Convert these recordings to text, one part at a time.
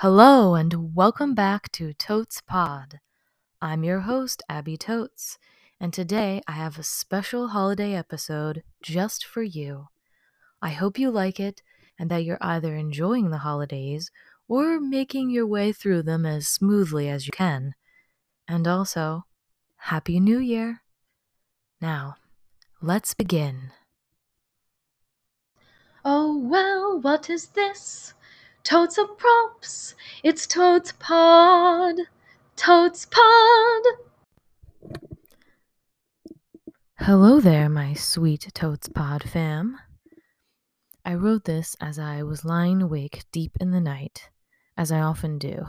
Hello, and welcome back to Totes Pod. I'm your host, Abby Totes, and today I have a special holiday episode just for you. I hope you like it and that you're either enjoying the holidays or making your way through them as smoothly as you can. And also, Happy New Year! Now, let's begin. Oh, well, what is this? Totes of props. It's Totes Pod. Totes Pod. Hello there, my sweet Totes Pod fam. I wrote this as I was lying awake deep in the night, as I often do.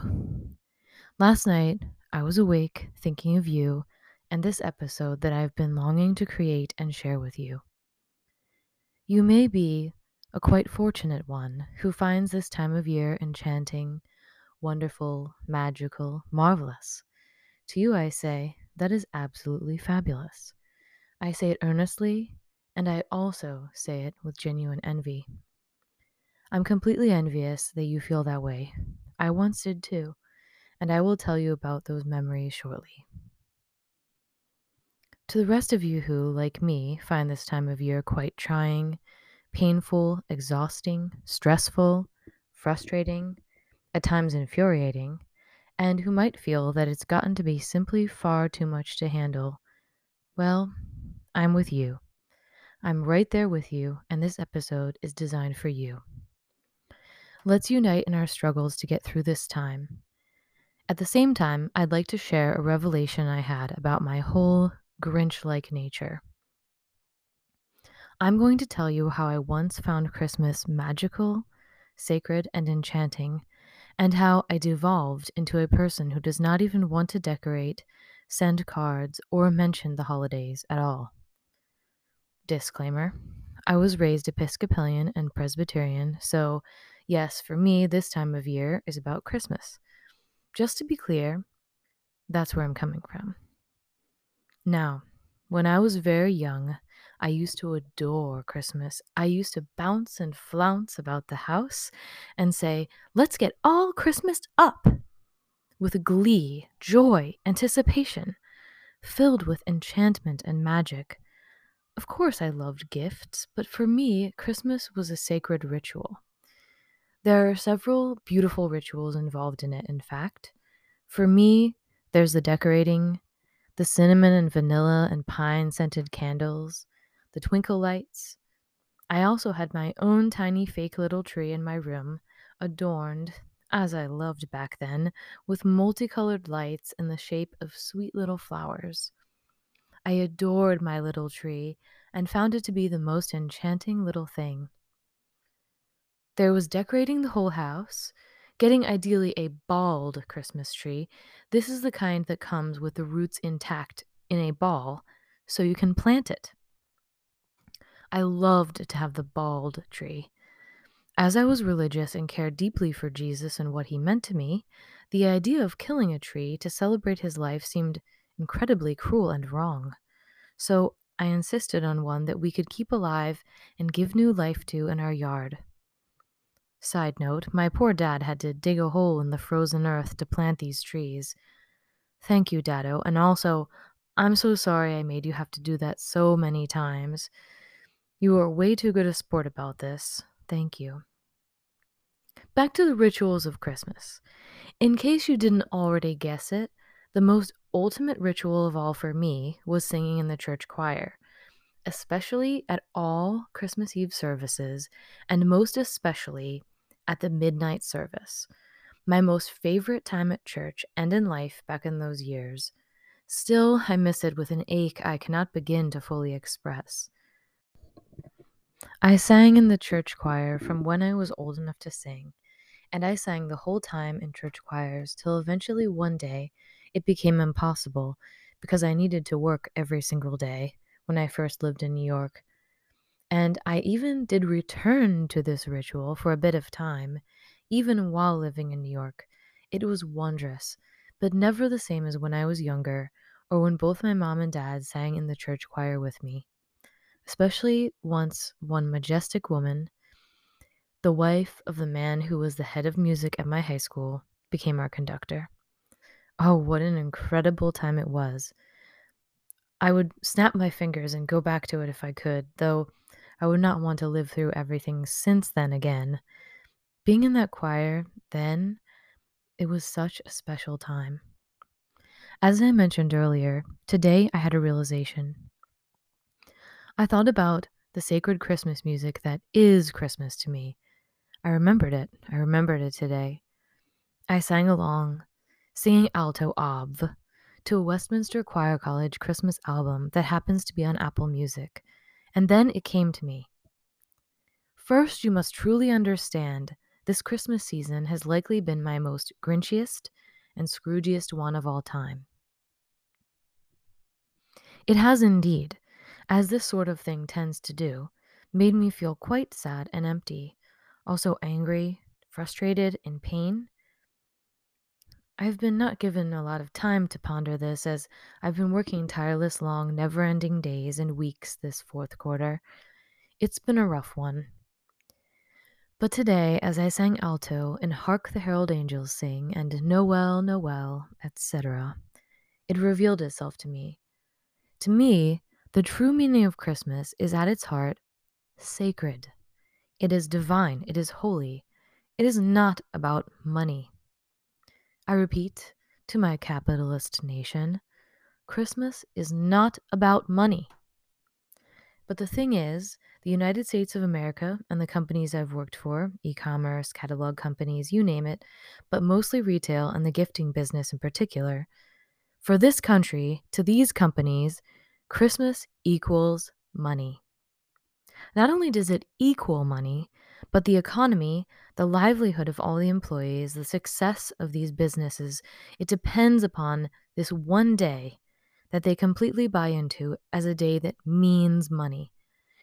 Last night, I was awake thinking of you and this episode that I've been longing to create and share with you. You may be a quite fortunate one who finds this time of year enchanting, wonderful, magical, marvelous. To you, I say, that is absolutely fabulous. I say it earnestly, and I also say it with genuine envy. I'm completely envious that you feel that way. I once did too, and I will tell you about those memories shortly. To the rest of you who, like me, find this time of year quite trying, painful, exhausting, stressful, frustrating, at times infuriating, and who might feel that it's gotten to be simply far too much to handle, well, I'm with you. I'm right there with you, and this episode is designed for you. Let's unite in our struggles to get through this time. At the same time, I'd like to share a revelation I had about my whole Grinch like nature. I'm going to tell you how I once found Christmas magical, sacred, and enchanting, and how I devolved into a person who does not even want to decorate, send cards, or mention the holidays at all. Disclaimer I was raised Episcopalian and Presbyterian, so yes, for me, this time of year is about Christmas. Just to be clear, that's where I'm coming from. Now, when I was very young, I used to adore Christmas. I used to bounce and flounce about the house and say, Let's get all Christmas up! With glee, joy, anticipation, filled with enchantment and magic. Of course, I loved gifts, but for me, Christmas was a sacred ritual. There are several beautiful rituals involved in it, in fact. For me, there's the decorating, the cinnamon and vanilla and pine scented candles, the twinkle lights. I also had my own tiny fake little tree in my room, adorned, as I loved back then, with multicolored lights in the shape of sweet little flowers. I adored my little tree and found it to be the most enchanting little thing. There was decorating the whole house, getting ideally a balled Christmas tree. This is the kind that comes with the roots intact in a ball, so you can plant it. I loved to have the balled tree. As I was religious and cared deeply for Jesus and what he meant to me, the idea of killing a tree to celebrate his life seemed incredibly cruel and wrong. So I insisted on one that we could keep alive and give new life to in our yard. Side note, my poor dad had to dig a hole in the frozen earth to plant these trees. Thank you, Dado, and also, I'm so sorry I made you have to do that so many times. You are way too good a sport about this. Thank you. Back to the rituals of Christmas. In case you didn't already guess it, the most ultimate ritual of all for me was singing in the church choir, especially at all Christmas Eve services, and most especially at the midnight service. My most favorite time at church and in life back in those years. Still, I miss it with an ache I cannot begin to fully express. I sang in the church choir from when I was old enough to sing, and I sang the whole time in church choirs till eventually one day it became impossible because I needed to work every single day when I first lived in New York. And I even did return to this ritual for a bit of time, even while living in New York. It was wondrous, but never the same as when I was younger or when both my mom and dad sang in the church choir with me especially once one majestic woman, the wife of the man who was the head of music at my high school, became our conductor. Oh, what an incredible time it was. I would snap my fingers and go back to it if I could, though I would not want to live through everything since then again. Being in that choir then, it was such a special time. As I mentioned earlier, today I had a realization. I thought about the sacred Christmas music that is Christmas to me. I remembered it. I remembered it today. I sang along, singing alto ob to a Westminster Choir College Christmas album that happens to be on Apple Music. And then it came to me. First, you must truly understand this Christmas season has likely been my most grinchiest and scroogiest one of all time. It has indeed, as this sort of thing tends to do, made me feel quite sad and empty, also angry, frustrated, in pain, I've been not given a lot of time to ponder this as I've been working tireless, long, never ending days and weeks this fourth quarter. It's been a rough one. But today, as I sang alto and Hark the Herald Angels Sing and Noel, Noel, etc., it revealed itself to me. To me, the true meaning of Christmas is at its heart sacred. It is divine, it is holy. It is not about money. I repeat to my capitalist nation Christmas is not about money. But the thing is, the United States of America and the companies I've worked for, e commerce, catalog companies, you name it, but mostly retail and the gifting business in particular, for this country, to these companies, Christmas equals money. Not only does it equal money, but the economy, the livelihood of all the employees, the success of these businesses, it depends upon this one day that they completely buy into as a day that means money.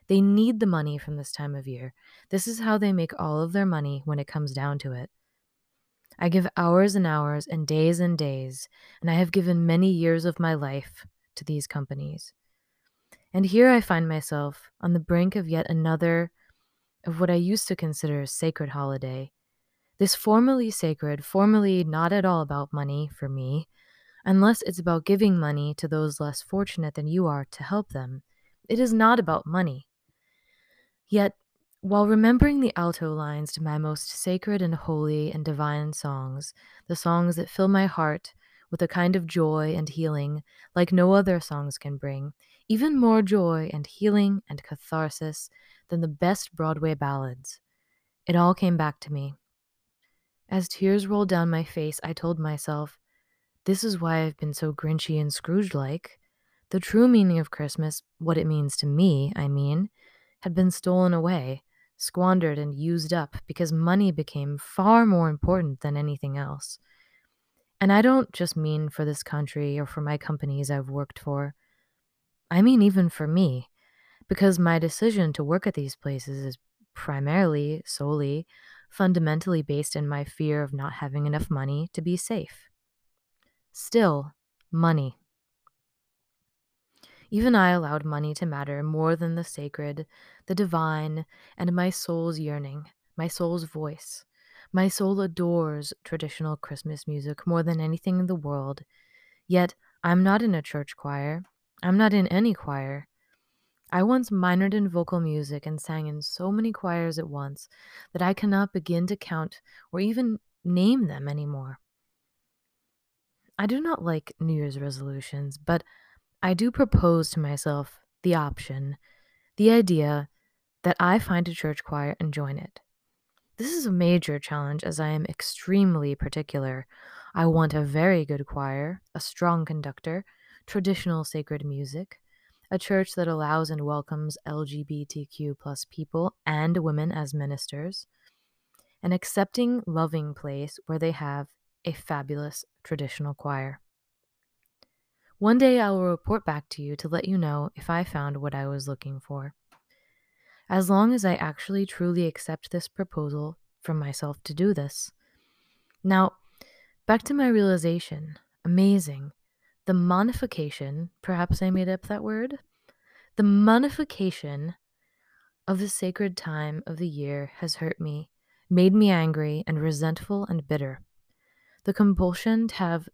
They need the money from this time of year. This is how they make all of their money when it comes down to it. I give hours and hours and days and days, and I have given many years of my life to these companies. And here I find myself on the brink of yet another of what I used to consider a sacred holiday. This formally sacred, formally not at all about money for me, unless it's about giving money to those less fortunate than you are to help them. It is not about money. Yet, while remembering the alto lines to my most sacred and holy and divine songs, the songs that fill my heart with a kind of joy and healing like no other songs can bring, even more joy and healing and catharsis than the best Broadway ballads. It all came back to me. As tears rolled down my face, I told myself, This is why I've been so grinchy and Scrooge like. The true meaning of Christmas, what it means to me, I mean, had been stolen away, squandered, and used up because money became far more important than anything else. And I don't just mean for this country or for my companies I've worked for. I mean, even for me because my decision to work at these places is primarily, solely, fundamentally based in my fear of not having enough money to be safe. Still, money. Even I allowed money to matter more than the sacred, the divine, and my soul's yearning, my soul's voice. My soul adores traditional Christmas music more than anything in the world. Yet, I'm not in a church choir. I'm not in any choir. I once minored in vocal music and sang in so many choirs at once that I cannot begin to count or even name them anymore. I do not like New Year's resolutions, but I do propose to myself the option, the idea that I find a church choir and join it. This is a major challenge as I am extremely particular. I want a very good choir, a strong conductor, traditional sacred music, a church that allows and welcomes LGBTQ plus people and women as ministers, an accepting, loving place where they have a fabulous traditional choir. One day I will report back to you to let you know if I found what I was looking for. As long as I actually truly accept this proposal from myself to do this. Now, back to my realization. Amazing. The monification, perhaps I made up that word, the monification of the sacred time of the year has hurt me made me angry and resentful and bitter. The compulsion to have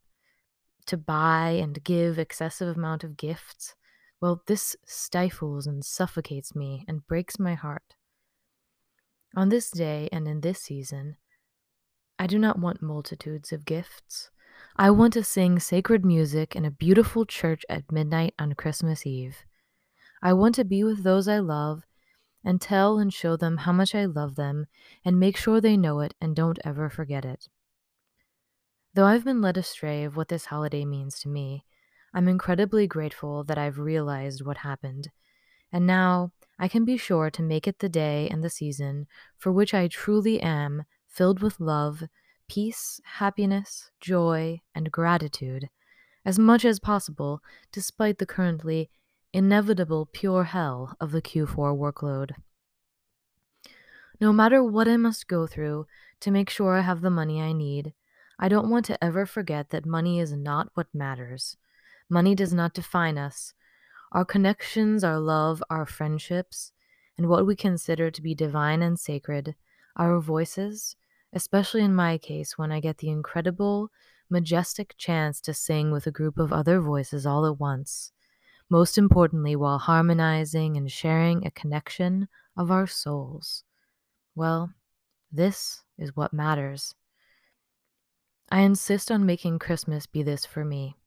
to buy and give excessive amount of gifts, well, this stifles and suffocates me and breaks my heart. On this day and in this season, I do not want multitudes of gifts. I want to sing sacred music in a beautiful church at midnight on Christmas Eve. I want to be with those I love and tell and show them how much I love them and make sure they know it and don't ever forget it. Though I've been led astray of what this holiday means to me, I'm incredibly grateful that I've realized what happened, and now I can be sure to make it the day and the season for which I truly am filled with love, peace, happiness, joy, and gratitude, as much as possible, despite the currently inevitable pure hell of the Q4 workload. No matter what I must go through to make sure I have the money I need, I don't want to ever forget that money is not what matters. Money does not define us. Our connections, our love, our friendships, and what we consider to be divine and sacred, our voices, especially in my case when I get the incredible, majestic chance to sing with a group of other voices all at once, most importantly, while harmonizing and sharing a connection of our souls. Well, this is what matters. I insist on making Christmas be this for me.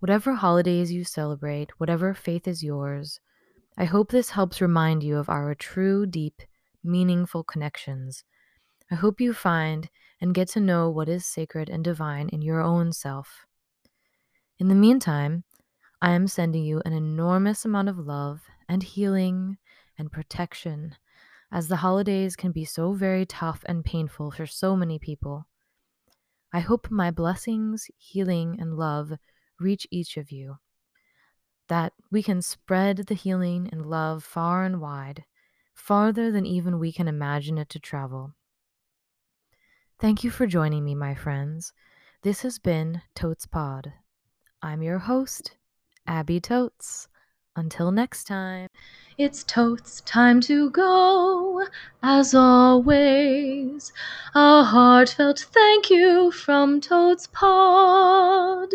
Whatever holidays you celebrate, whatever faith is yours, I hope this helps remind you of our true, deep, meaningful connections I hope you find and get to know what is sacred and divine in your own self. In the meantime, I am sending you an enormous amount of love and healing and protection, as the holidays can be so very tough and painful for so many people. I hope my blessings, healing, and love reach each of you, that we can spread the healing and love far and wide, farther than even we can imagine it to travel. Thank you for joining me, my friends. This has been Totes Pod. I'm your host, Abby Totes. Until next time, it's totes time to go. As always, a heartfelt thank you from Totes Pod.